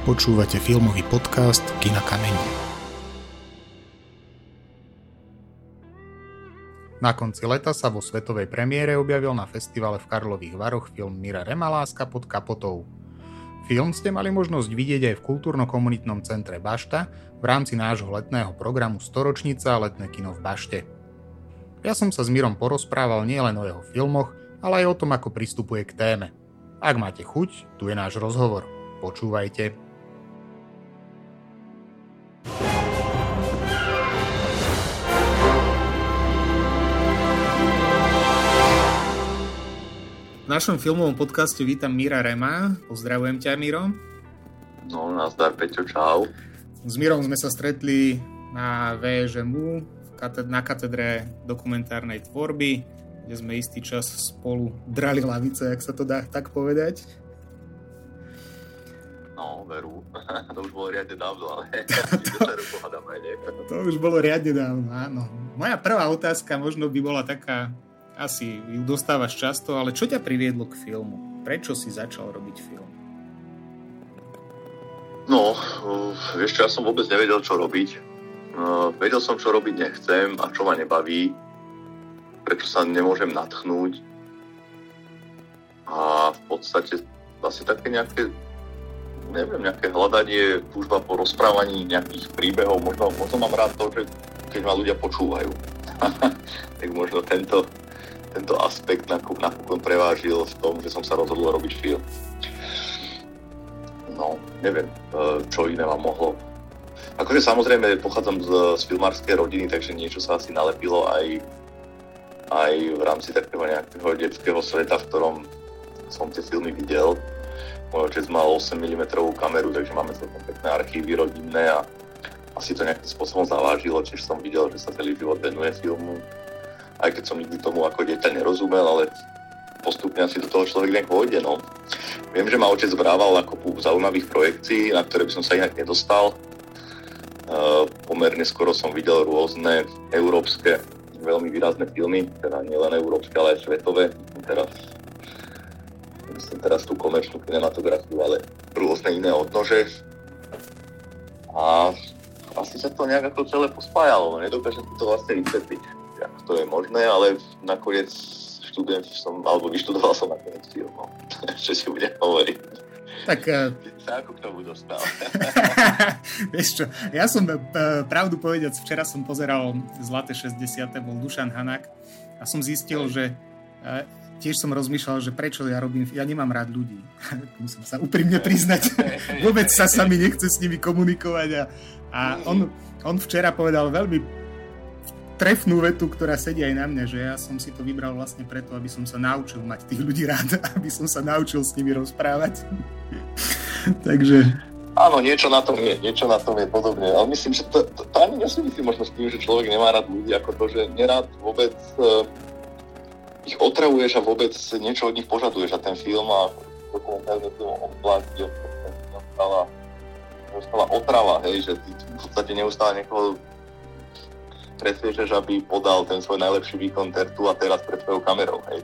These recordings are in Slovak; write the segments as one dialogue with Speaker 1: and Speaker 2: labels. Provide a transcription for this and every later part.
Speaker 1: Počúvate filmový podcast Kina Kameň. Na konci leta sa vo svetovej premiére objavil na festivale v Karlových Varoch film Mira Remaláska pod kapotou. Film ste mali možnosť vidieť aj v kultúrno-komunitnom centre Bašta v rámci nášho letného programu Storočnica a letné kino v Bašte. Ja som sa s Mirom porozprával nielen o jeho filmoch, ale aj o tom, ako pristupuje k téme. Ak máte chuť, tu je náš rozhovor. Počúvajte. V našom filmovom podcaste vítam Mira Rema. Pozdravujem ťa, Miro.
Speaker 2: No, nazdar, Peťo, čau.
Speaker 1: S Mirom sme sa stretli na VŽMU na katedre dokumentárnej tvorby, kde sme istý čas spolu drali lavice, ak sa to dá tak povedať.
Speaker 2: No, veru. to už bolo riadne dávno, ale
Speaker 1: to už bolo riadne dávno, áno. Moja prvá otázka možno by bola taká, asi ju dostávaš často, ale čo ťa priviedlo k filmu? Prečo si začal robiť film?
Speaker 2: No, uh, vieš čo, ja som vôbec nevedel, čo robiť. Uh, vedel som, čo robiť nechcem a čo ma nebaví, prečo sa nemôžem natchnúť. A v podstate asi také nejaké, neviem, nejaké hľadanie, túžba po rozprávaní nejakých príbehov. Možno, možno mám rád to, že keď ma ľudia počúvajú. tak možno tento, tento aspekt napokon prevážil v tom, že som sa rozhodol robiť film. No, neviem, e, čo iné vám mohlo. Akože samozrejme pochádzam z, z filmárskej rodiny, takže niečo sa asi nalepilo aj, aj v rámci takého nejakého detského sveta, v ktorom som tie filmy videl. Môj otec mal 8 mm kameru, takže máme celkom pekné archívy rodinné a asi to nejakým spôsobom zavážilo, čiže som videl, že sa celý život venuje filmu aj keď som nikdy tomu ako dieťa nerozumel, ale postupne asi do toho človek nejak vojde. No. Viem, že ma otec vrával na kopu zaujímavých projekcií, na ktoré by som sa inak nedostal. Uh, pomerne skoro som videl rôzne európske veľmi výrazné filmy, teda nielen európske, ale aj svetové. Teraz, myslím teraz tú komerčnú kinematografiu, ale rôzne iné odnože. A asi sa to nejak ako celé pospájalo, nedokážem to vlastne vysvetliť ako to je možné, ale nakoniec študujem som, alebo vyštudoval som nakoniec film, no. čo si budem hovoriť. Tak... Uh... Sa ako k tomu dostal.
Speaker 1: Vieš čo, ja som, uh, pravdu povediac, včera som pozeral Zlaté 60. bol Dušan Hanák a som zistil, že uh, tiež som rozmýšľal, že prečo ja robím, ja nemám rád ľudí. Musím sa úprimne priznať. Vôbec sa sami nechce s nimi komunikovať a, a on, on včera povedal veľmi trefnú vetu, ktorá sedí aj na mňa, že ja som si to vybral vlastne preto, aby som sa naučil mať tých ľudí rád, aby som sa naučil s nimi rozprávať. Takže...
Speaker 2: Áno, niečo na tom je, niečo na tom je podobne, ale myslím, že to, to, to ani nesúvisí možno s tým, že človek nemá rád ľudí, ako to, že nerád vôbec uh, ich otravuješ a vôbec niečo od nich požaduješ a ten film a dokumentárny film obzvlášť je neustála, neustála otrava, hej, že ty v podstate neustále niekoho presviečaš, aby podal ten svoj najlepší výkon tertu a teraz pred svojou kamerou. Hej.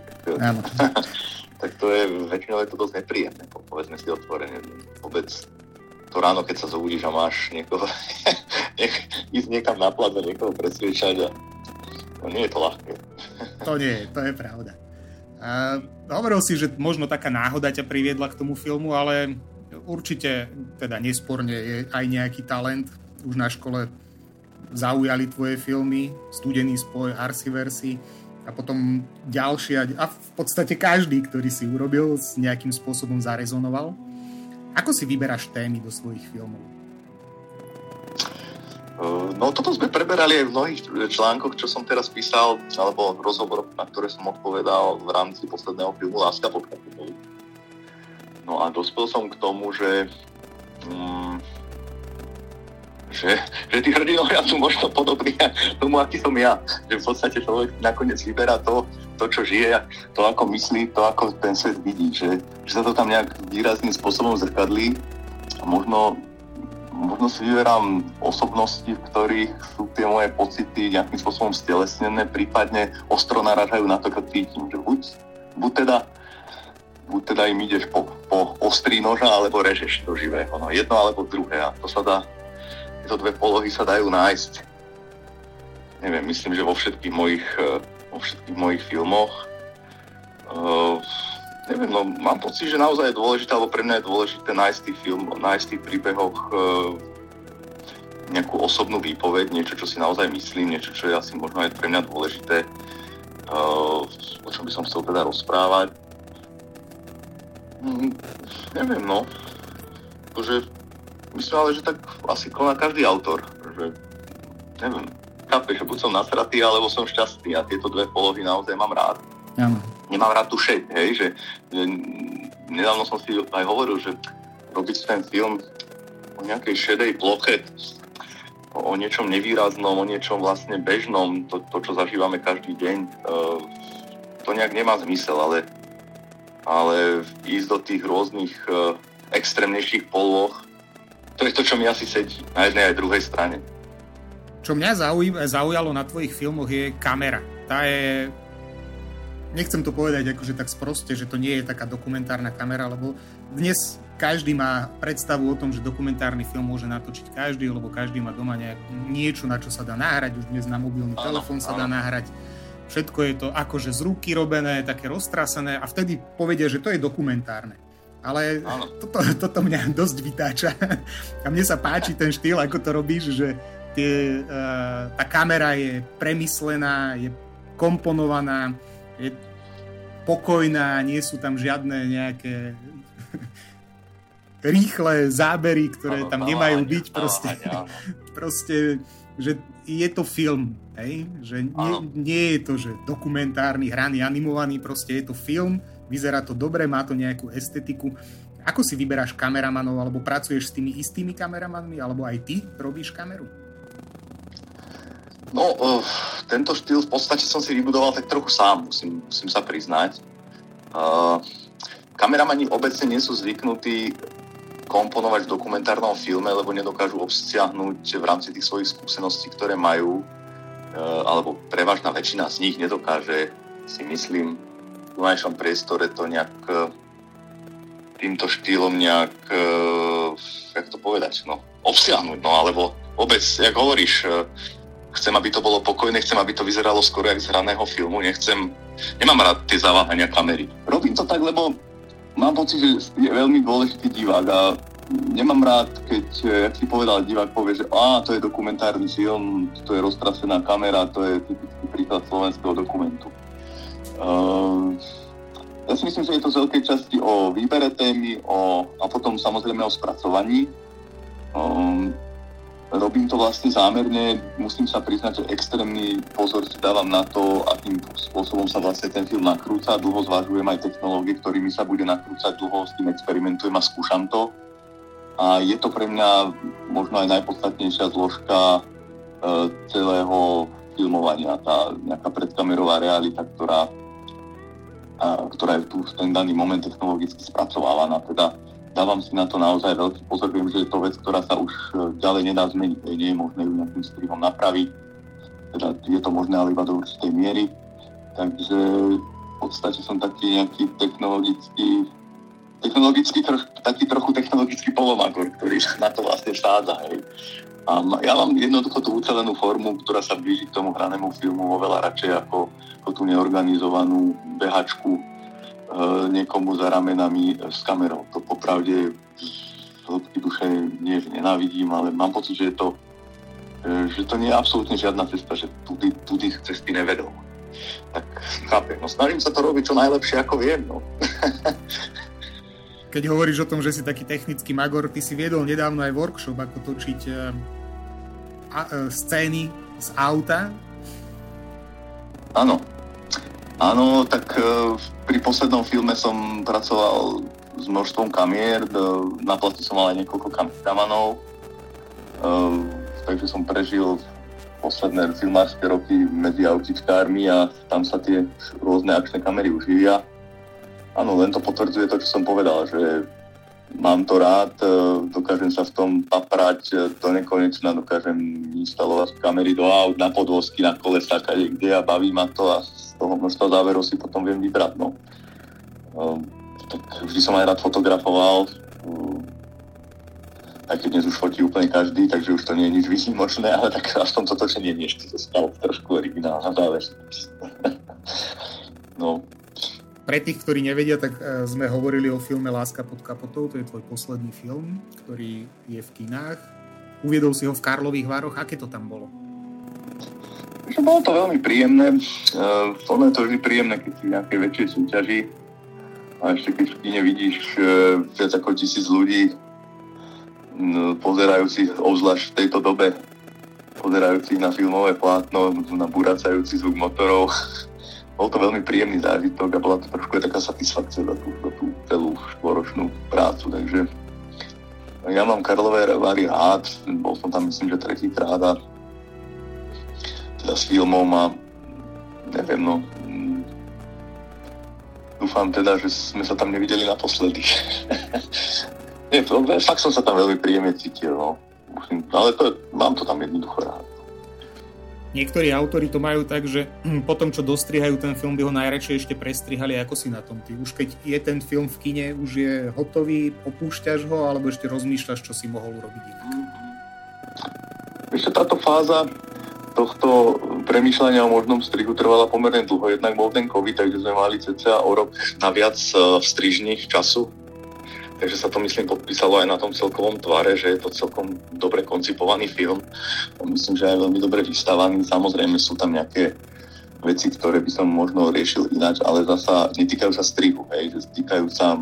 Speaker 2: tak to je, väčšinou je to dosť nepríjemné, povedzme si otvorene. Vôbec to ráno, keď sa zobudíš a máš niekoho, nech, ísť niekam na plac a niekoho presviečať a no nie je to ľahké.
Speaker 1: to nie, to je pravda. A hovoril si, že možno taká náhoda ťa priviedla k tomu filmu, ale určite, teda nesporne je aj nejaký talent. Už na škole zaujali tvoje filmy, Studený spoj, Arsiversy a potom ďalšie a v podstate každý, ktorý si urobil, s nejakým spôsobom zarezonoval. Ako si vyberáš témy do svojich filmov?
Speaker 2: No toto sme preberali aj v mnohých článkoch, čo som teraz písal, alebo v rozhovoroch, na ktoré som odpovedal v rámci posledného filmu Láska pod No a dospel som k tomu, že mm, že, že tí hrdinovia sú možno podobní tomu, aký som ja. Že v podstate človek nakoniec vyberá to, to, čo žije, to, ako myslí, to, ako ten svet vidí. Že, že sa to tam nejak výrazným spôsobom zrkadlí. A možno, možno si vyberám osobnosti, v ktorých sú tie moje pocity nejakým spôsobom stelesnené, prípadne ostro narážajú na to, čo cítim. Že buď, buď teda, buď teda im ideš po, po ostrí noža, alebo režeš do živého. No, jedno alebo druhé. A to sa dá, tieto dve polohy sa dajú nájsť. Neviem, myslím, že vo všetkých mojich, e, vo všetkých mojich filmoch. Uh, neviem, no mám pocit, že naozaj je dôležité, alebo pre mňa je dôležité nájsť tých film, nájsť tých príbehoch uh, nejakú osobnú výpoveď, niečo, čo si naozaj myslím, niečo, čo je asi možno aj pre mňa dôležité, uh, o čom by som chcel teda rozprávať. Mm, neviem, no. Akože, myslím ale, že tak asi koná každý autor. Že, neviem, chápeš, že buď som nasratý, alebo som šťastný a tieto dve polohy naozaj mám rád.
Speaker 1: Áno
Speaker 2: nemám rád tu šeť, hej, že, že nedávno som si aj hovoril, že robiť ten film o nejakej šedej ploche, o, niečom nevýraznom, o niečom vlastne bežnom, to, to čo zažívame každý deň, uh, to nejak nemá zmysel, ale, ale ísť do tých rôznych uh, extrémnejších poloh, to je to, čo mi asi sedí na jednej aj druhej strane.
Speaker 1: Čo mňa zaujalo na tvojich filmoch je kamera. Tá je nechcem to povedať akože tak sproste, že to nie je taká dokumentárna kamera, lebo dnes každý má predstavu o tom, že dokumentárny film môže natočiť každý, lebo každý má doma nejak, niečo, na čo sa dá nahrať, už dnes na mobilný telefón sa dá nahrať. Všetko je to akože z ruky robené, také roztrasené a vtedy povedia, že to je dokumentárne. Ale toto, toto mňa dosť vytáča. A mne sa páči ten štýl, ako to robíš, že tie, uh, tá kamera je premyslená, je komponovaná, je pokojná, nie sú tam žiadne nejaké rýchle zábery, ktoré tam nemajú byť. Proste, proste že je to film, hej? že nie, nie je to, že dokumentárny, hraný, animovaný, proste je to film, vyzerá to dobre, má to nejakú estetiku. Ako si vyberáš kameramanov, alebo pracuješ s tými istými kameramanmi, alebo aj ty robíš kameru?
Speaker 2: No, uh, tento štýl v podstate som si vybudoval tak trochu sám, musím, musím sa priznať. Uh, kameramani obecne nie sú zvyknutí komponovať v dokumentárnom filme, lebo nedokážu obsiahnuť v rámci tých svojich skúseností, ktoré majú, uh, alebo prevažná väčšina z nich nedokáže, si myslím, v konečnom priestore to nejak uh, týmto štýlom nejak, uh, jak to povedať, no, obsiahnuť, no, alebo vôbec, jak hovoríš, uh, chcem, aby to bolo pokojné, chcem, aby to vyzeralo skoro jak z hraného filmu, nechcem, nemám rád tie zaváhania kamery. Robím to tak, lebo mám pocit, že je veľmi dôležitý divák a nemám rád, keď, jak si povedal, divák povie, že á, to je dokumentárny film, to je roztrasená kamera, to je typický príklad slovenského dokumentu. Uh, ja si myslím, že je to z veľkej časti o výbere témy o, a potom samozrejme o spracovaní. Um, Robím to vlastne zámerne, musím sa priznať, že extrémny pozor si dávam na to, akým spôsobom sa vlastne ten film nakrúca. Dlho zvažujem aj technológie, ktorými sa bude nakrúcať, dlho s tým experimentujem a skúšam to. A je to pre mňa možno aj najpodstatnejšia zložka e, celého filmovania, tá nejaká predkamerová realita, ktorá, ktorá je tu v ten daný moment technologicky spracovávaná. Teda dávam si na to naozaj veľký pozor. Viem, že je to vec, ktorá sa už e, ďalej nedá zmeniť. Nie je možné ju nejakým strihom napraviť. Teda je to možné ale iba do určitej miery. Takže v podstate som taký nejaký technologický technologický, taký trochu technologický polomagor, ktorý na to vlastne vsádza. A ja mám jednoducho tú ucelenú formu, ktorá sa blíži k tomu hranému filmu oveľa radšej ako, ako tú neorganizovanú behačku E, niekomu za ramenami s kamerou. To popravde z hĺbky duše nie, že nenávidím, ale mám pocit, že je to, e, že to nie je absolútne žiadna cesta, že tudy, tudy cesty nevedol. Tak chápem, no snažím sa to robiť čo najlepšie, ako viem, no.
Speaker 1: Keď hovoríš o tom, že si taký technický magor, ty si viedol nedávno aj workshop, ako točiť uh, scény z auta.
Speaker 2: Áno, Áno, tak uh, pri poslednom filme som pracoval s množstvom kamier, na plati som mal aj niekoľko kameramanov, takže som prežil posledné filmárske roky medzi autičkármi a tam sa tie rôzne akčné kamery uživia. Áno, len to potvrdzuje to, čo som povedal, že mám to rád, e, dokážem sa v tom paprať do nekonečna, dokážem instalovať kamery do aut, na podvozky, na kolesa, kde a baví ma to a toho množstva záverov si potom viem vybrať. No. To tak vždy som aj rád fotografoval, aj keď dnes už fotí úplne každý, takže už to nie je nič výnimočné, ale tak aspoň to točenie ešte zostalo trošku originálna záležitosť. no.
Speaker 1: Pre tých, ktorí nevedia, tak e, sme hovorili o filme Láska pod kapotou, to je tvoj posledný film, ktorý je v kinách. Uviedol si ho v Karlových Vároch, aké to tam bolo?
Speaker 2: Bolo to veľmi príjemné. Uh, ono je to vždy príjemné, keď si v nejakej väčšej súťaži a ešte keď v kine vidíš uh, viac ako tisíc ľudí pozerajúcich, obzvlášť v tejto dobe, pozerajúcich na filmové plátno, na buracajúci zvuk motorov. Bol to veľmi príjemný zážitok a bola to trošku taká satisfakcia za tú, za tú celú štvoročnú prácu, takže ja mám Karlové Vary rád, bol som tam myslím, že tretíkrát a teda s filmom a neviem, no dúfam teda, že sme sa tam nevideli naposledy. Nie, to, fakt som sa tam veľmi príjemne cítil, no. Musím, ale to, mám to tam jednoducho rád.
Speaker 1: Niektorí autori to majú tak, že po tom, čo dostrihajú ten film, by ho najradšej ešte prestrihali, ako si na tom ty. Už keď je ten film v kine, už je hotový, opúšťaš ho, alebo ešte rozmýšľaš, čo si mohol urobiť inak?
Speaker 2: Ešte táto fáza tohto premýšľania o možnom strihu trvala pomerne dlho. Jednak bol ten COVID, takže sme mali cca o rok naviac eh, v strižni času, Takže sa to myslím podpísalo aj na tom celkovom tvare, že je to celkom dobre koncipovaný film. Myslím, že aj veľmi dobre vystavaný. Samozrejme sú tam nejaké veci, ktoré by som možno riešil ináč, ale zasa netýkajú sa strihu, hej, že týkajú sa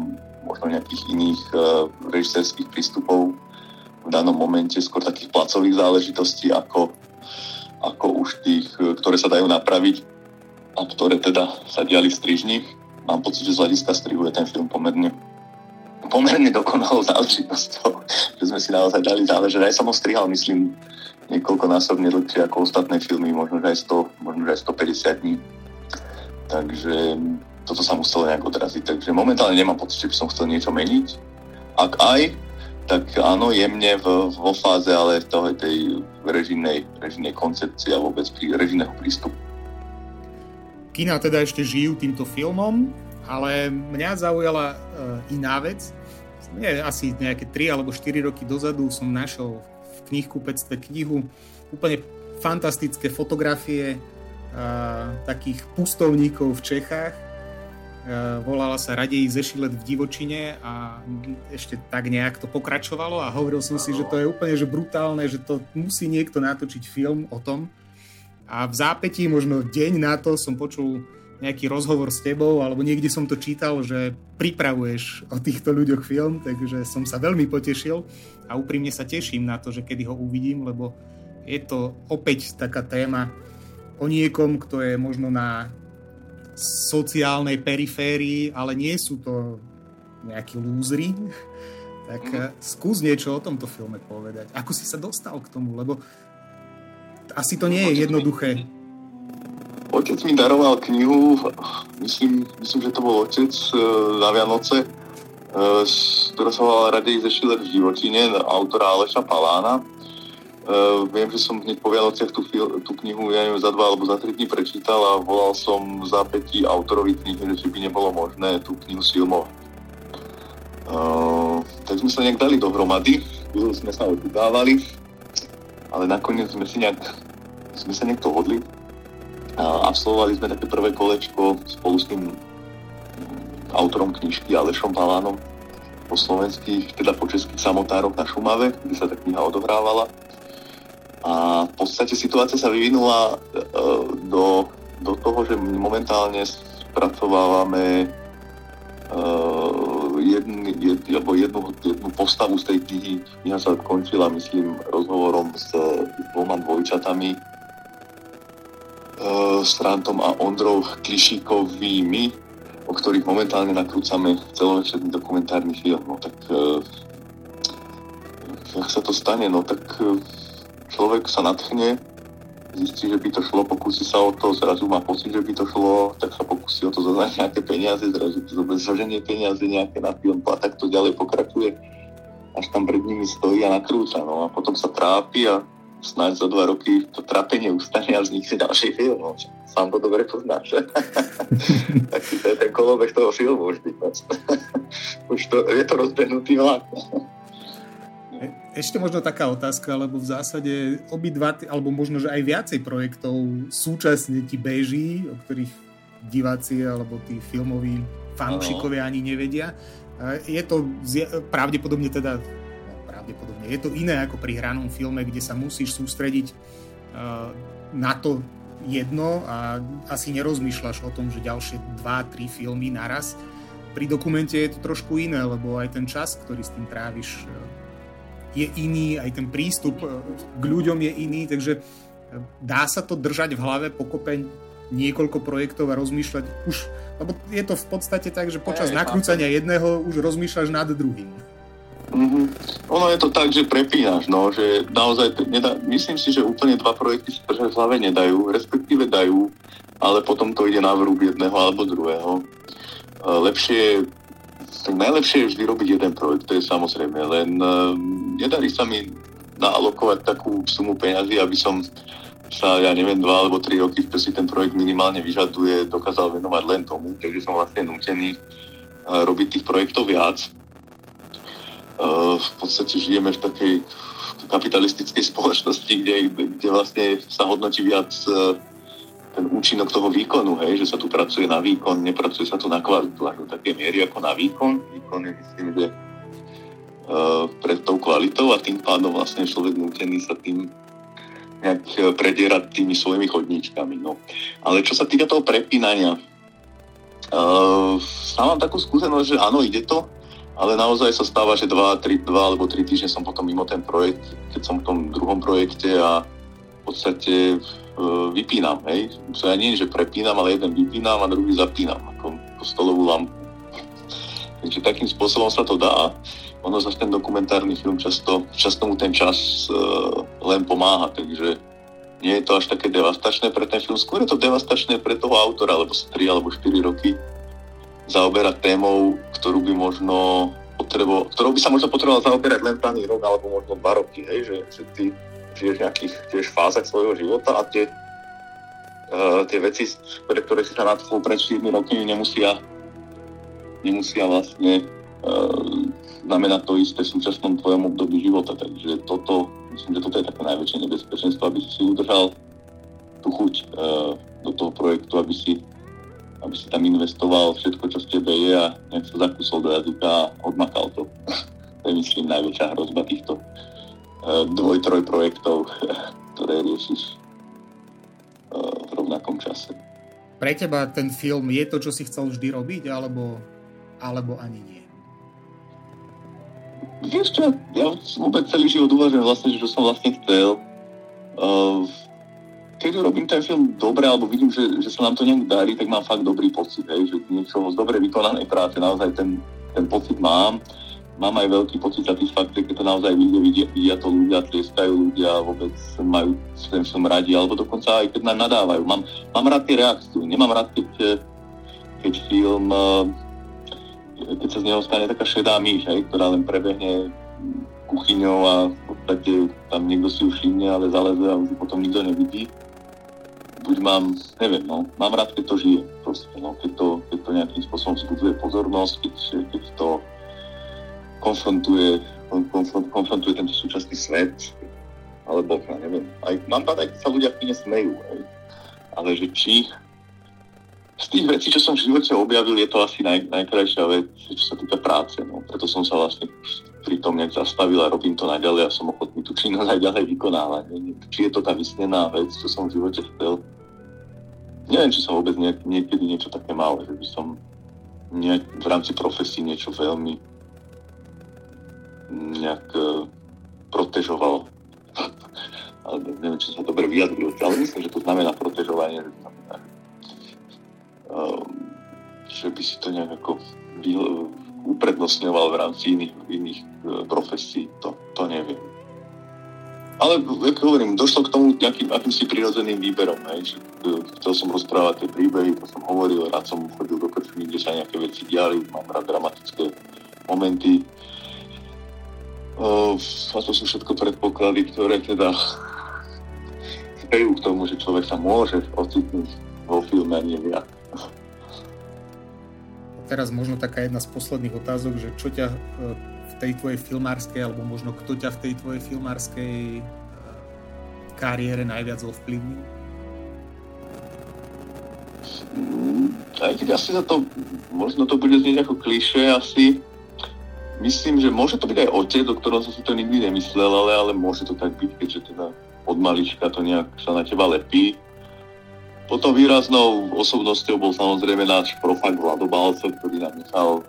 Speaker 2: možno nejakých iných uh, režisérských prístupov v danom momente, skôr takých placových záležitostí, ako, ako už tých, ktoré sa dajú napraviť a ktoré teda sa diali v strižni. Mám pocit, že z hľadiska strihu je ten film pomerne pomerne dokonalou záležitosťou, že sme si naozaj dali záležať. Aj som ho strihal, myslím, niekoľkonásobne dlhšie ako ostatné filmy, možno že aj 100, možno že aj 150 dní. Takže toto sa muselo nejak odraziť. Takže momentálne nemám pocit, že by som chcel niečo meniť. Ak aj, tak áno, jemne v, vo fáze ale toho, tej režimnej, režimnej koncepcie a vôbec režimného prístupu.
Speaker 1: Kina teda ešte žijú týmto filmom, ale mňa zaujala uh, iná vec. Nie, asi nejaké 3 alebo 4 roky dozadu som našiel v knihkupectve knihu úplne fantastické fotografie uh, takých pustovníkov v Čechách. Uh, volala sa Radej Zešilet v divočine a ešte tak nejak to pokračovalo a hovoril som si, že to je úplne že brutálne, že to musí niekto natočiť film o tom. A v zápätí možno deň na to som počul nejaký rozhovor s tebou, alebo niekde som to čítal, že pripravuješ o týchto ľuďoch film, takže som sa veľmi potešil a úprimne sa teším na to, že kedy ho uvidím, lebo je to opäť taká téma o niekom, kto je možno na sociálnej periférii, ale nie sú to nejakí lúzri, tak mm. skús niečo o tomto filme povedať. Ako si sa dostal k tomu, lebo asi to nie je jednoduché
Speaker 2: Otec mi daroval knihu, myslím, myslím že to bol otec e, na Vianoce, e, ktorá sa volala Radej ze Šiler v životine, autora Aleša Palána. E, viem, že som hneď po Vianociach tú, tú knihu, ja neviem, za dva alebo za tri dní prečítal a volal som za petí autorovi knihy, že by nebolo možné tú knihu filmovať. Uh, tak sme sa nejak dali dohromady, sme sa odudávali, ale nakoniec sme si nejak, sme sa nejak dohodli, Absolvovali sme také prvé kolečko spolu s tým autorom knižky Alešom Palánom po slovenských, teda po českých samotároch na Šumave, kde sa tá kniha odohrávala. A v podstate situácia sa vyvinula e, do, do toho, že momentálne spracovávame uh, jedn, jed, jednu, jednu postavu z tej knihy. Kniha sa končila, myslím, rozhovorom s dvoma dvojčatami, s Frantom a Ondrou Klišíkovými, o ktorých momentálne nakrúcame celovečerný dokumentárny film. No tak uh, ak sa to stane, no tak uh, človek sa natchne, zistí, že by to šlo, pokusí sa o to, zrazu má pocit, že by to šlo, tak sa pokusí o to zadať nejaké peniaze, zrazu to zoženie peniaze nejaké na film a tak to ďalej pokračuje, až tam pred nimi stojí a nakrúca. No a potom sa trápi a snáď za dva roky to trápenie ustane a vznikne ďalší film. No. Sám to dobre poznáš. tak to je ten kolobek toho filmu už už to, je to rozbehnutý vlak.
Speaker 1: E, ešte možno taká otázka, lebo v zásade obidva, alebo možno, že aj viacej projektov súčasne ti beží, o ktorých diváci alebo tí filmoví fanúšikovia ani nevedia. Je to pravdepodobne teda pravdepodobne. Je to iné ako pri hranom filme, kde sa musíš sústrediť uh, na to jedno a asi nerozmýšľaš o tom, že ďalšie dva, tri filmy naraz. Pri dokumente je to trošku iné, lebo aj ten čas, ktorý s tým tráviš, uh, je iný, aj ten prístup uh, k ľuďom je iný, takže dá sa to držať v hlave pokope niekoľko projektov a rozmýšľať už, lebo je to v podstate tak, že počas nakrúcania jedného už rozmýšľaš nad druhým.
Speaker 2: Mm-hmm. Ono je to tak, že prepínaš, no, že naozaj, nedá, myslím si, že úplne dva projekty sa v hlave nedajú, respektíve dajú, ale potom to ide na vrúb jedného alebo druhého. Lepšie, tak najlepšie je vždy robiť jeden projekt, to je samozrejme, len uh, nedarí sa mi naalokovať takú sumu peňazí, aby som sa, ja neviem, dva alebo tri roky, čo si ten projekt minimálne vyžaduje, dokázal venovať len tomu, takže som vlastne nutený uh, robiť tých projektov viac v podstate žijeme v takej kapitalistickej spoločnosti, kde, kde vlastne sa hodnotí viac e, ten účinok toho výkonu, hej, že sa tu pracuje na výkon, nepracuje sa tu na kvalitu až do také miery ako na výkon. Výkon je myslím, že uh, pred tou kvalitou a tým pádom vlastne človek nútený sa tým nejak e, predierať tými svojimi chodníčkami. No. Ale čo sa týka toho prepínania, uh, mám takú skúsenosť, že áno, ide to, ale naozaj sa stáva, že 2, 3, 2 alebo 3 týždne som potom mimo ten projekt, keď som v tom druhom projekte a v podstate e, vypínam, hej. To ja nie, že prepínam, ale jeden vypínam a druhý zapínam, ako stolovú lampu. Takže takým spôsobom sa to dá. Ono zase ten dokumentárny film často, často mu ten čas e, len pomáha, takže nie je to až také devastačné pre ten film. Skôr je to devastačné pre toho autora, lebo sa 3 alebo 4 roky zaoberať témou, ktorú by možno potrebo, ktorou by sa možno potreboval zaoberať len daný rok alebo možno dva roky, hej, že, že ty žiješ v nejakých tiež fázach svojho života a tie, uh, tie veci, pre ktoré si sa nadchol pred 4 roky, nemusia, nemusia vlastne uh, znamenať to isté v súčasnom tvojom období života. Takže toto, myslím, že toto je také najväčšie nebezpečenstvo, aby si udržal tú chuť uh, do toho projektu, aby si aby si tam investoval všetko, čo z tebe je a nech sa zakusol do jazyka a odmakal to. to je myslím najväčšia hrozba týchto uh, dvoj, troj projektov, ktoré riešiš uh, v rovnakom čase.
Speaker 1: Pre teba ten film je to, čo si chcel vždy robiť, alebo, alebo ani nie?
Speaker 2: Vieš čo, ja vôbec celý život uvažujem vlastne, že čo som vlastne chcel. Uh, keď robím ten film dobre, alebo vidím, že, že sa nám to nejak darí, tak mám fakt dobrý pocit, hej, že niečo z dobre vykonanej práce, naozaj ten, ten pocit mám. Mám aj veľký pocit satisfakcie, keď to naozaj vidia, vidia, vidia to ľudia, tleskajú ľudia, vôbec majú ten film radi, alebo dokonca aj keď nám nadávajú. Mám, mám rád tie reakcie, nemám rád, keď, keď film, eh, keď sa z neho stane taká šedá myš, hej, ktorá len prebehne kuchyňou a v podstate tam niekto si ju všimne, ale zaleze a už potom nikto nevidí buď mám, neviem, no, mám rád, keď to žije, proste, no, keď to, keď to nejakým spôsobom vzbudzuje pozornosť, keď, keď to konfrontuje, konfront, konfrontuje tento súčasný svet, alebo, ja neviem, aj, mám rád, aj keď sa ľudia v smejú, aj, ale že či z tých vecí, čo som v živote objavil, je to asi naj, najkrajšia vec, čo sa týka práce. No. Preto som sa vlastne pri tom nejak zastavil a robím to najďalej a som ochotný tú činnosť aj ďalej vykonávať. Či je to tá vysnená vec, čo som v živote chcel, neviem, či som vôbec nejak, niekedy niečo také mal, že by som nejak, v rámci profesí niečo veľmi nejak uh, protežoval. ale neviem, či som dobre vyjadril, ale myslím, že to znamená protežovanie, že, znamená, uh, že by si to nejak ako uprednostňoval v rámci iných, iných uh, profesí, to, to neviem. Ale ako hovorím, došlo k tomu nejakým akýmsi prirodzeným výberom. Hej. E, chcel som rozprávať tie príbehy, to som hovoril, rád som chodil do krčmy, kde sa nejaké veci diali, mám rád dramatické momenty. Uh, a to sú všetko predpoklady, ktoré teda prispejú k tomu, že človek sa môže ocitnúť vo filme a nie viac.
Speaker 1: Teraz možno taká jedna z posledných otázok, že čo ťa e, v tej tvojej filmárskej, alebo možno kto ťa v tej tvojej filmárskej e, kariére najviac ovplyvnil?
Speaker 2: Mm, aj keď asi za to, možno to bude znieť ako kliše, asi myslím, že môže to byť aj otec, o ktorom som si to nikdy nemyslel, ale, ale môže to tak byť, keďže teda od malička to nejak sa na teba lepí. Potom výraznou osobnosťou bol samozrejme náš profak Vlado Balco, ktorý nám nechal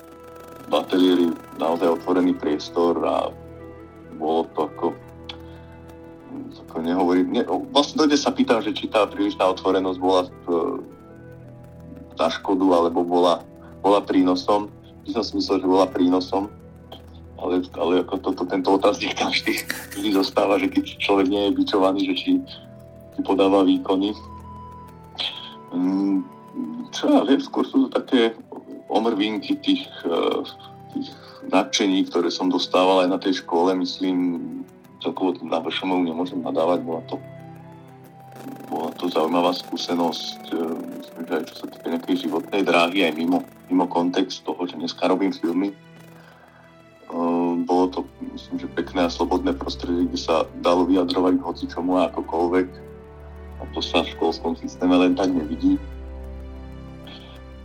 Speaker 2: v ateliéri naozaj otvorený priestor a bolo to ako, ako nehovorím, ne, vlastne dojde sa pýtam, že či tá prílišná otvorenosť bola v, na škodu alebo bola, bola prínosom. By som si myslel, že bola prínosom, ale, ale ako toto, tento otáznik tam vždy, vždy zostáva, že keď človek nie je bičovaný, že či, či podáva výkony, čo ja viem, skôr sú to také omrvinky tých, eh, tých nadšení, ktoré som dostával aj na tej škole, myslím, celkovo na VŠMU nemôžem nadávať, bola to, bola to zaujímavá skúsenosť, eh, myslím, že aj čo sa týka nejakej životnej dráhy, aj mimo, mimo kontext toho, že dneska robím filmy. Eh, bolo to, myslím, že pekné a slobodné prostredie, kde sa dalo vyjadrovať hoci čomu a akokoľvek a to sa v školskom systéme len tak nevidí.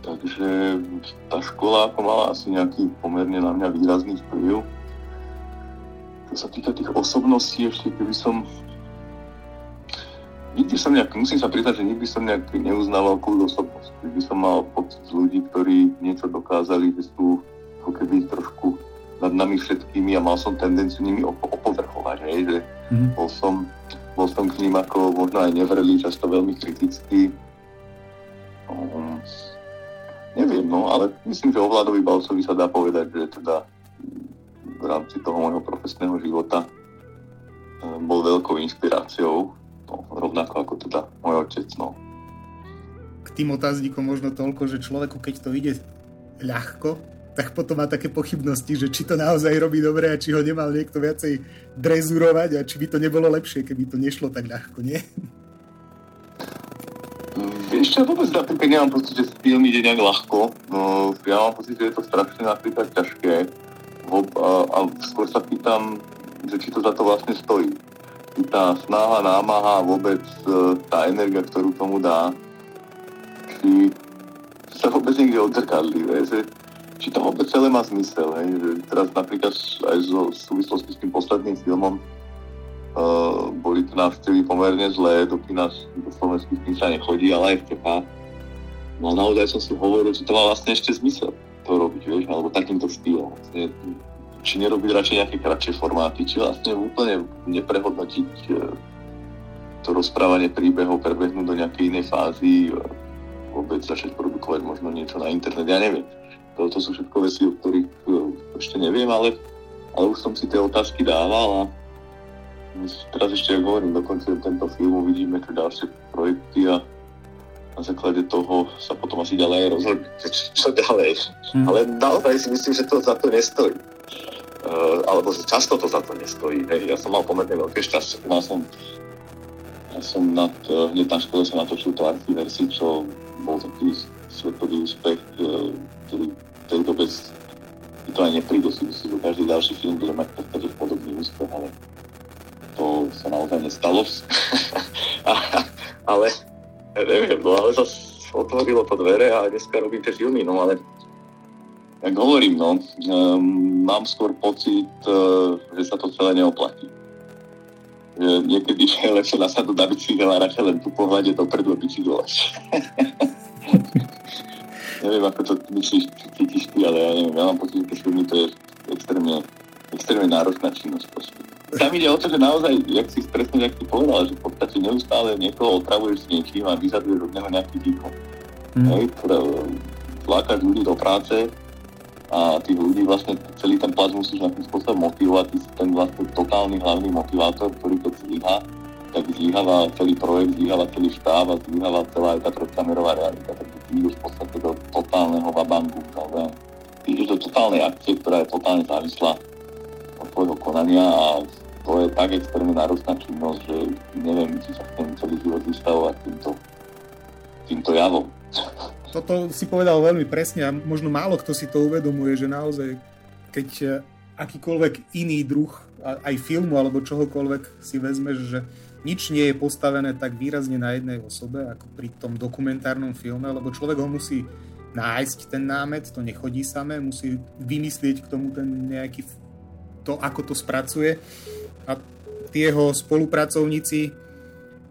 Speaker 2: Takže tá škola ako mala asi nejaký pomerne na mňa výrazný vplyv. Čo sa týka tých osobností, ešte keby som nikdy som nejak, musím sa priznať, že nikdy som nejak neuznával kult osobnosť. Kdyby som mal pocit ľudí, ktorí niečo dokázali, že sú ako keby trošku nad nami všetkými a mal som tendenciu nimi opovrhovať, hej, že mm-hmm. bol som bol som k ním ako možno aj nevrelý, často veľmi kritický. Um, neviem, no, ale myslím, že o Vladovi sa dá povedať, že teda v rámci toho môjho profesného života um, bol veľkou inšpiráciou, no, rovnako ako teda môj otec, no.
Speaker 1: K tým otáznikom možno toľko, že človeku, keď to ide ľahko, tak potom má také pochybnosti, že či to naozaj robí dobre a či ho nemal niekto viacej drezurovať a či by to nebolo lepšie, keby to nešlo tak ľahko, nie?
Speaker 2: Vieš čo, vôbec napríklad nemám pocit, že film ide nejak ľahko. No, ja mám pocit, že je to strašne napríklad ťažké. A, a skôr sa pýtam, že či to za to vlastne stojí. Tá snaha, námaha, vôbec e, tá energia, ktorú tomu dá, či sa vôbec niekde odzrkadlí, že či to vôbec celé má zmysel. Hej? Že teraz napríklad aj v súvislosti s tým posledným filmom uh, boli to návštevy pomerne zlé, do kina do Slovensku s tým sa nechodí, ale aj v Čechách. No a naozaj som si hovoril, že to má vlastne ešte zmysel to robiť, vieš, alebo takýmto štýlom. Vlastne, či nerobiť radšej nejaké kratšie formáty, či vlastne úplne neprehodnotiť uh, to rozprávanie príbehov, prebehnúť do nejakej inej fázy, uh, vôbec začať produkovať možno niečo na internet, ja neviem to, to sú všetko veci, o ktorých uh, ešte neviem, ale, ale už som si tie otázky dával a teraz ešte, ako hovorím, dokonca tento film uvidíme čo ďalšie projekty a na základe toho sa potom asi ďalej rozhodne, čo ďalej. Hmm. Ale naozaj si myslím, že to za to nestojí. Uh, alebo že často to za to nestojí. Hej. Ja som mal pomerne veľké šťastie. Mal som, ja som nad, uh, hneď na škole som natočil to Archiversi, čo bol taký svetový úspech, uh, ktorý v tej dobe to aj nepríde, si myslím, že každý ďalší film bude mať v podstate podobný úspech, ale to sa naozaj nestalo. ale neviem, no ale zase otvorilo to dvere a dneska robím tie filmy, no ale jak hovorím, no, um, mám skôr pocit, uh, že sa to celé neoplatí. Že niekedy je lepšie nasadnúť na bicykel a radšej len tu pohľade dopredu a bicyklovať. neviem, ako to myslíš, cítiš ty, ale ja neviem, ja mám pocit, že filmy to je extrémne, extrémne náročná činnosť proste. Tam ide o to, že naozaj, jak si presne, jak si povedal, že v podstate neustále niekoho otravuješ s niečím a vyžaduješ od neho nejaký výkon. Mm. Hej, tlakáš ľudí do práce a tých ľudí vlastne celý ten plác musíš nejakým spôsobom motivovať, ty si ten vlastne totálny hlavný motivátor, ktorý to zlyha, tak zlyháva celý projekt, zlyháva celý štáb a zlyháva celá aj tá trojkamerová realita. Takže ty ideš v podstate do totálneho vabangu, ale ty ideš do totálnej akcie, ktorá je totálne závislá od tvojho konania a to je tak extrémne náročná činnosť, že neviem, či sa chcem celý život vystavovať týmto, týmto javom.
Speaker 1: Toto si povedal veľmi presne a možno málo kto si to uvedomuje, že naozaj, keď e, akýkoľvek iný druh aj filmu alebo čohokoľvek si vezmeš, že nič nie je postavené tak výrazne na jednej osobe ako pri tom dokumentárnom filme, lebo človek ho musí nájsť ten námet, to nechodí samé, musí vymyslieť k tomu ten nejaký to, ako to spracuje a tí jeho spolupracovníci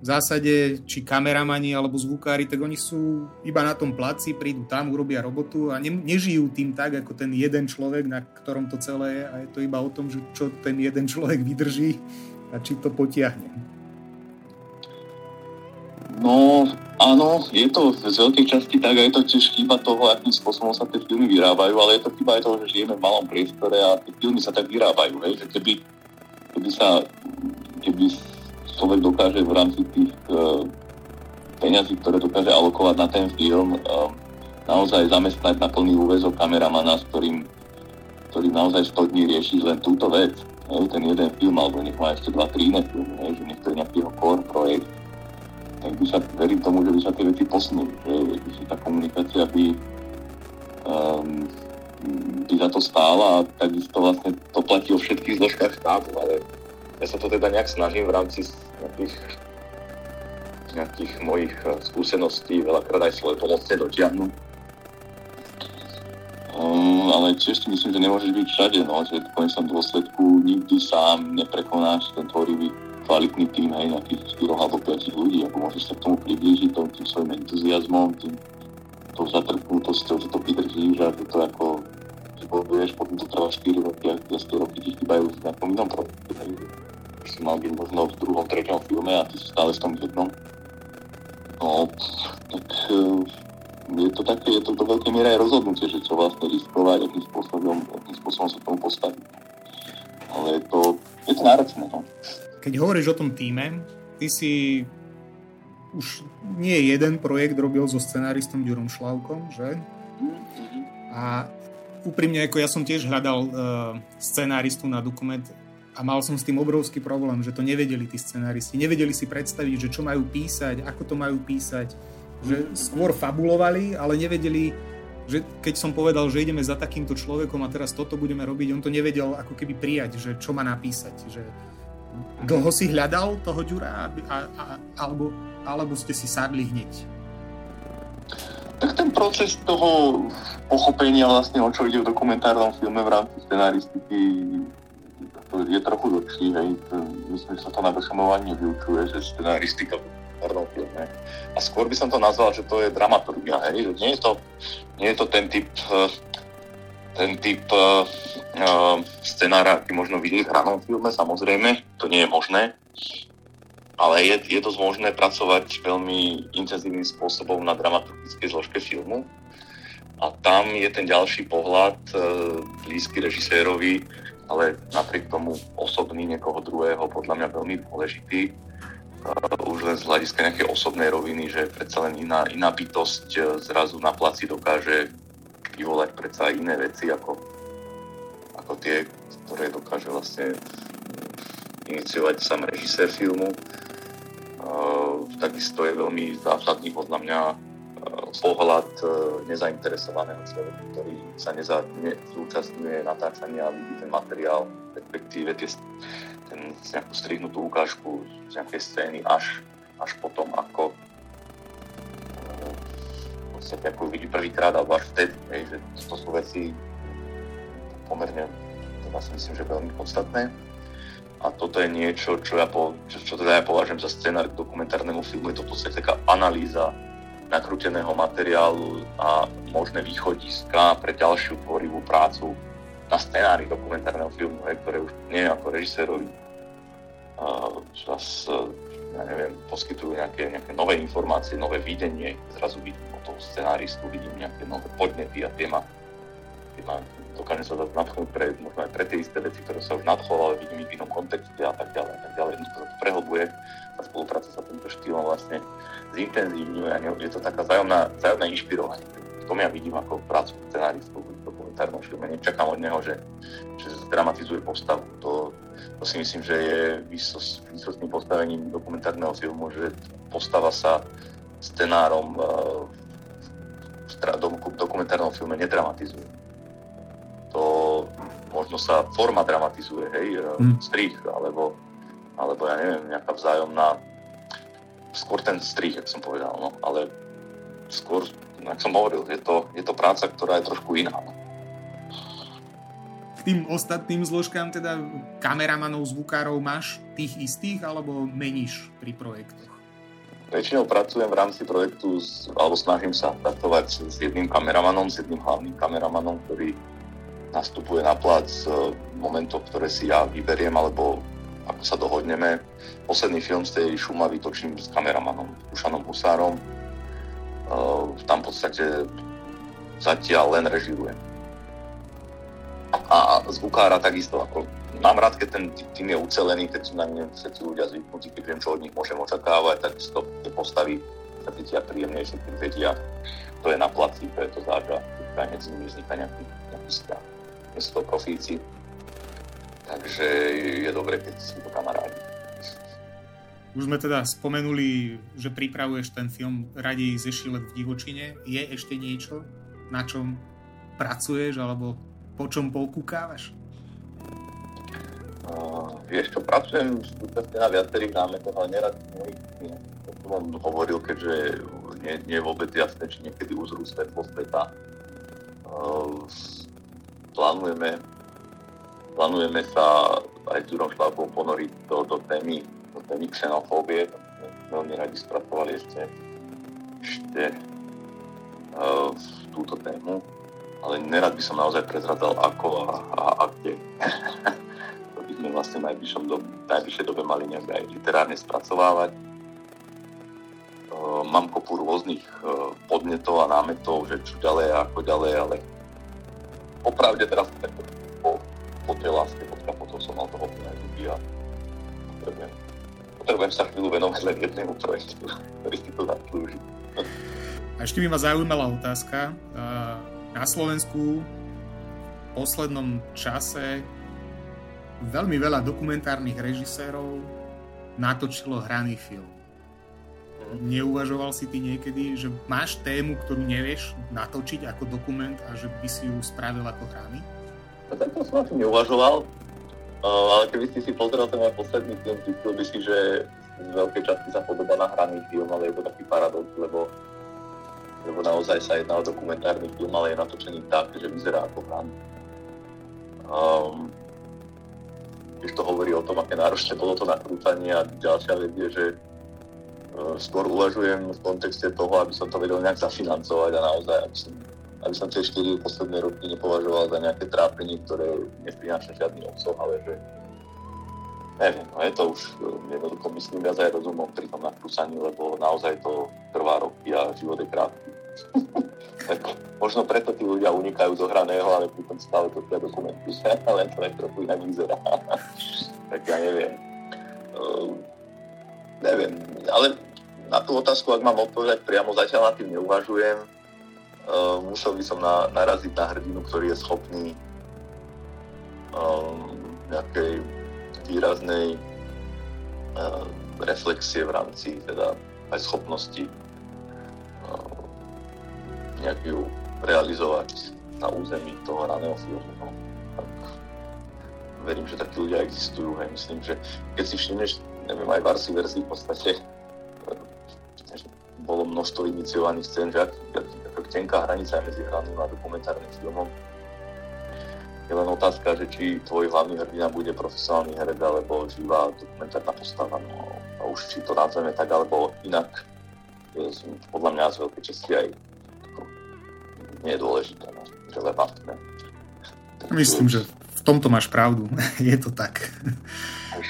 Speaker 1: v zásade, či kameramani alebo zvukári, tak oni sú iba na tom placi, prídu tam, urobia robotu a ne, nežijú tým tak, ako ten jeden človek, na ktorom to celé je a je to iba o tom, že čo ten jeden človek vydrží a či to potiahne.
Speaker 2: No, áno, je to z veľkej časti tak a je to tiež chyba toho, akým spôsobom sa tie filmy vyrábajú, ale je to chyba aj toho, že žijeme v malom priestore a tie filmy sa tak vyrábajú, hej, že keby, keby sa, keby človek dokáže v rámci tých uh, peňazí, ktoré dokáže alokovať na ten film, uh, naozaj zamestnať na plný úvezok kameramana, s ktorým, ktorý naozaj 100 dní rieši len túto vec, hej, ten jeden film, alebo nech má ešte dva, tri iné filmy, hej, že nech je nejaký core projekt, tak by sa, verím tomu, že by sa tie veci posunuli, že, tá komunikácia by, um, by za to stála a takisto vlastne to platí o všetkých zložkách štátu, ale ja sa to teda nejak snažím v rámci nejakých, nejakých mojich eh, skúseností veľakrát aj svoje pomocne dotiahnuť. Um, ale tiež si myslím, že nemôžeš byť všade, no, že v konečnom dôsledku nikdy sám neprekonáš ten tvorivý kvalitný tým, hej, nejakých 4 alebo 5 ľudí, ako môžeš sa k tomu priblížiť tom, tým svojim entuziasmom, tým tou zatrknutosťou, že to vydržíš a že to ako že bojuješ, potom to trvá 4 roky a 10 roky ti chýbajú v nejakom inom projekte. Si mal byť možno v druhom, treťom filme a ty si stále v tom jednom. No, tak eh, je to také, je to do veľkej miery aj rozhodnutie, že čo vlastne riskovať, akým spôsobom, akým spôsobom sa tomu postaviť. Ale je to, je to náročné. No
Speaker 1: keď hovoríš o tom týme, ty si už nie jeden projekt robil so scenáristom Ďurom Šlavkom, že? A úprimne, ako ja som tiež hľadal uh, scenáristu na dokument a mal som s tým obrovský problém, že to nevedeli tí scenáristi. Nevedeli si predstaviť, že čo majú písať, ako to majú písať. Že skôr fabulovali, ale nevedeli, že keď som povedal, že ideme za takýmto človekom a teraz toto budeme robiť, on to nevedel ako keby prijať, že čo má napísať. Že, Dlho si hľadal toho Ďura, a, a, alebo, alebo ste si sadli hneď?
Speaker 2: Tak ten proces toho pochopenia vlastne, o čo ide v dokumentárnom filme v rámci scenaristiky je trochu dlhší, hej. Myslím, že sa to na ani vyučuje, že scenaristika v dokumentárnom filme. A skôr by som to nazval, že to je dramaturgia, hej. Že nie je to, nie je to ten typ ten typ uh, scenára, aký možno vidieť v hranom filme, samozrejme, to nie je možné, ale je, je dosť možné pracovať veľmi intenzívnym spôsobom na dramaturgickej zložke filmu. A tam je ten ďalší pohľad, uh, blízky režisérovi, ale napriek tomu osobný niekoho druhého, podľa mňa veľmi dôležitý. Uh, už len z hľadiska nejakej osobnej roviny, že predsa len iná, iná bytosť zrazu na placi dokáže vyvolať predsa iné veci ako, ako tie, ktoré dokáže vlastne iniciovať sám režisér filmu. Takisto je veľmi zásadný podľa mňa pohľad uh, nezainteresovaného človeka, ktorý sa neza, ne, natáčania a vidí ten materiál, respektíve tie, ten, nejakú strihnutú ukážku z nejakej scény až, až potom, ako podstate ako vidí prvýkrát alebo až vtedy, hej, že to sú veci pomerne, teda si myslím, že veľmi podstatné. A toto je niečo, čo, ja po, čo, čo teda ja považujem za scenár k dokumentárnemu filmu. Je to v taká analýza nakrúteného materiálu a možné východiska pre ďalšiu tvorivú prácu na scenári dokumentárneho filmu, hej, ktoré už nie ako režisérovi zase, ja neviem, poskytujú nejaké, nejaké nové informácie, nové videnie, zrazu vidím toho scenáristu, vidím nejaké nové podnety a téma. téma dokážem sa nadchnúť pre, možno aj pre tie isté veci, ktoré sa už nadchol, ale vidím ich v inom kontexte a tak ďalej. A tak ďalej. Jednoducho sa to prehlbuje, tá spolupráca sa týmto štýlom vlastne zintenzívňuje a je to taká vzájomná, vzájomné inšpirovanie. V tom ja vidím ako prácu scenáristu v dokumentárnom filme. Nečakám od neho, že, že zdramatizuje postavu. To, to si myslím, že je výsos, výsostným postavením dokumentárneho filmu, že postava sa scenárom v dokumentárnom filme nedramatizuje. To možno sa forma dramatizuje, hej, mm. strich, alebo, alebo ja neviem, nejaká vzájomná, skôr ten strich, jak som povedal, no, ale skôr, jak som hovoril, je to, je to práca, ktorá je trošku iná. No
Speaker 1: k tým ostatným zložkám, teda kameramanov, zvukárov, máš tých istých alebo meníš pri projektoch?
Speaker 2: Väčšinou pracujem v rámci projektu, s, alebo snažím sa pracovať s jedným kameramanom, s jedným hlavným kameramanom, ktorý nastupuje na plac v momentoch, ktoré si ja vyberiem, alebo ako sa dohodneme. Posledný film z tej Šumavy točím s kameramanom, Ušanom Husárom. Tam v podstate zatiaľ len režirujem a zvukára takisto. Ako, mám rád, keď ten tým je ucelený, keď sú na mňa všetci ľudia zvyknutí, keď viem, čo od nich môžem očakávať, tak to tie postavy sa cítia príjemnejšie, keď vedia, to je na placi, to je to záža, keď medzi nimi vzniká nejaký, nejaký vzťah. Nie sú to profíci, takže je dobre, keď si to kamarádi.
Speaker 1: Už sme teda spomenuli, že pripravuješ ten film Radej zešilet v divočine. Je ešte niečo, na čom pracuješ, alebo po čom poukúkávaš?
Speaker 2: Uh, vieš čo, pracujem súčasne na viacerých námetoch, ale nerad to som hovoril, keďže nie, nie je vôbec jasné, či niekedy uzrú svetlo sveta. Uh, plánujeme, plánujeme sa aj s Jurom Šlábom ponoriť do, do témy, do témy xenofóbie. Veľmi radi spracovali ešte, ešte uh, túto tému ale nerad by som naozaj prezradal ako a, a, a kde. to by sme vlastne v najbližšom dobe, najbližšej dobe mali nejak aj literárne spracovávať. Uh, mám kopu rôznych uh, podnetov a námetov, že čo ďalej a ako ďalej, ale opravde teraz tak po, po tej láske pod kapotou som mal toho plné a potrebujem, potrebujem sa chvíľu venovať len jednému projektu, ktorý si to zaslúži.
Speaker 1: A ešte by ma zaujímala otázka. Uh na Slovensku v poslednom čase veľmi veľa dokumentárnych režisérov natočilo hraný film. Neuvažoval si ty niekedy, že máš tému, ktorú nevieš natočiť ako dokument a že by si ju spravil ako hraný?
Speaker 2: No, to som asi neuvažoval, ale keby si si pozrel ten môj posledný film, zistil by si, že z veľkej časti sa podobá na hraný film, ale je to taký paradox, lebo lebo naozaj sa jedná o dokumentárny film, ale je natočený tak, že vyzerá ako hran. Um, keď to hovorí o tom, aké náročné bolo to nakrúcanie a ďalšia vec je, že uh, skôr uvažujem v kontexte toho, aby som to vedel nejak zafinancovať a naozaj, aby som, aby som tie 4 posledné roky nepovažoval za nejaké trápenie, ktoré neprináša žiadny obsah, ale že neviem, no je to už um, jednoducho myslím viac aj rozumom pri tom nakrúcaní, lebo naozaj to trvá roky a život je krátky tak možno preto tí ľudia unikajú do hraného, ale pritom stále to tie dokumenty, len to aj trochu inak vyzerá. tak ja neviem. Uh, neviem, ale na tú otázku, ak mám odpovedať priamo, zatiaľ na tým neuvažujem. Uh, musel by som na, naraziť na hrdinu, ktorý je schopný um, nejakej výraznej uh, reflexie v rámci teda aj schopnosti nejak ju realizovať na území toho raného filmu. No. Verím, že takí ľudia existujú. Hej. Myslím, že keď si všimneš, neviem, aj v Arsi verzii v podstate eh, bolo množstvo iniciovaných scén, že ako tenká hranica medzi hraným a dokumentárnym filmom. Je len otázka, že či tvoj hlavný hrdina bude profesionálny herec alebo živá dokumentárna postava. No, a už či to nazveme tak alebo inak, je podľa mňa z veľkej časti aj nie je dôležité, no, relevantné.
Speaker 1: Myslím, že v tomto máš pravdu. je to tak.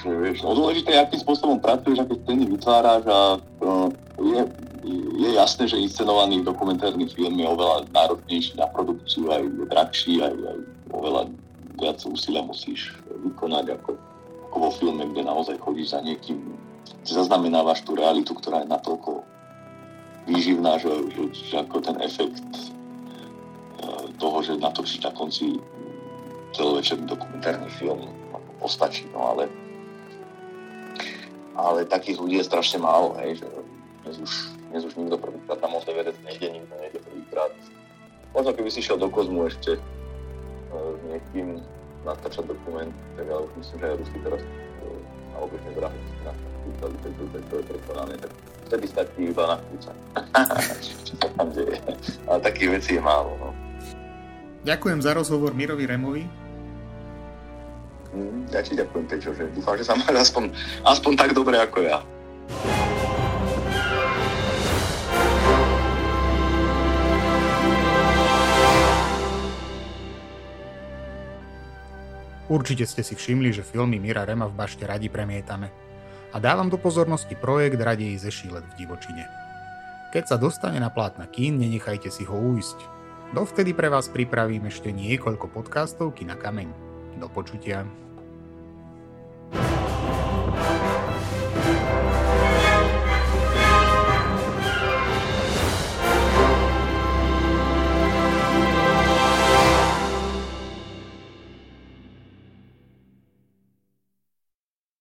Speaker 2: Vieš, no dôležité je, akým spôsobom pracuješ, aké scény vytváraš a uh, je, je jasné, že inscenovaný dokumentárny film je oveľa náročnejší na produkciu, aj je drahší, aj, aj oveľa viac úsilia musíš vykonať ako, ako vo filme, kde naozaj chodíš za niekým, že zaznamenávaš tú realitu, ktorá je natoľko výživná, že, že, že ako ten efekt toho, že natočíš na konci celovečerný dokumentárny film. postačí, no ale ale takých ľudí je strašne málo, hej, že dnes už, dnes už nikto prvýkrát na Monte Everest nejde, nikto nejde prvýkrát. Možno keby si šiel do kozmu ešte uh, s niekým natáčať dokument, tak ale už myslím, že aj Rusky teraz uh, na obežnej dráhe na kúkali, to je prekonané, tak vtedy stačí iba na kúca. Čo sa tam deje. Ale takých vecí je málo, no.
Speaker 1: Ďakujem za rozhovor Mirovi Removi.
Speaker 2: Mm, ja ti ďakujem, Pečo, že dúfam, že sa máš aspoň, aspoň tak dobre ako ja.
Speaker 1: Určite ste si všimli, že filmy Mira Rema v bašte radi premietame. A dávam do pozornosti projekt Radej ze šílet v divočine. Keď sa dostane na plátna kín, nenechajte si ho ujsť. Dovtedy pre vás pripravím ešte niekoľko podcastov Kina Kameň. Do počutia.